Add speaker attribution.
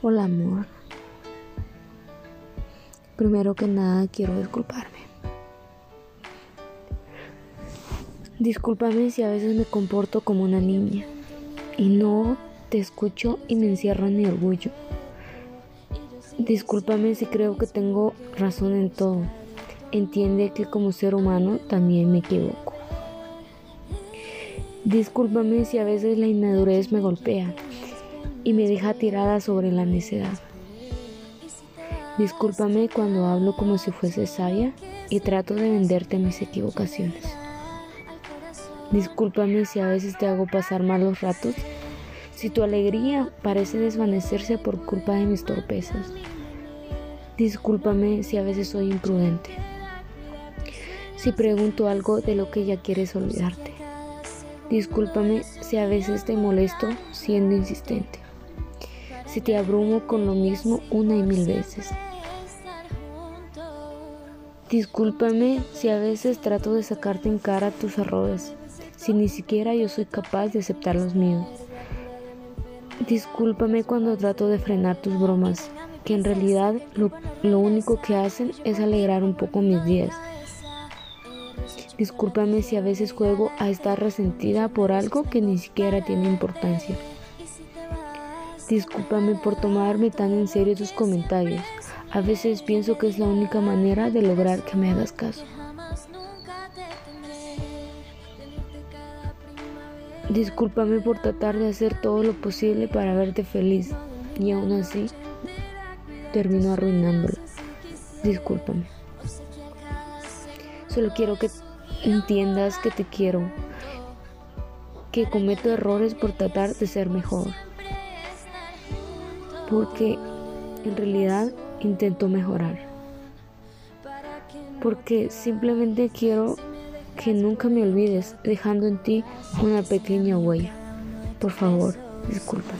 Speaker 1: Hola amor. Primero que nada quiero disculparme. Discúlpame si a veces me comporto como una niña y no te escucho y me encierro en mi orgullo. Discúlpame si creo que tengo razón en todo. Entiende que como ser humano también me equivoco. Discúlpame si a veces la inmadurez me golpea y me deja tirada sobre la necedad. Discúlpame cuando hablo como si fuese sabia y trato de venderte mis equivocaciones. Discúlpame si a veces te hago pasar malos ratos, si tu alegría parece desvanecerse por culpa de mis torpezas. Discúlpame si a veces soy imprudente, si pregunto algo de lo que ya quieres olvidarte. Discúlpame si a veces te molesto siendo insistente si te abrumo con lo mismo una y mil veces. Discúlpame si a veces trato de sacarte en cara tus errores, si ni siquiera yo soy capaz de aceptar los míos. Discúlpame cuando trato de frenar tus bromas, que en realidad lo, lo único que hacen es alegrar un poco mis días. Discúlpame si a veces juego a estar resentida por algo que ni siquiera tiene importancia. Discúlpame por tomarme tan en serio tus comentarios. A veces pienso que es la única manera de lograr que me hagas caso. Discúlpame por tratar de hacer todo lo posible para verte feliz y aún así termino arruinándolo. Discúlpame. Solo quiero que entiendas que te quiero, que cometo errores por tratar de ser mejor porque en realidad intento mejorar. Porque simplemente quiero que nunca me olvides dejando en ti una pequeña huella. Por favor, discúlpame.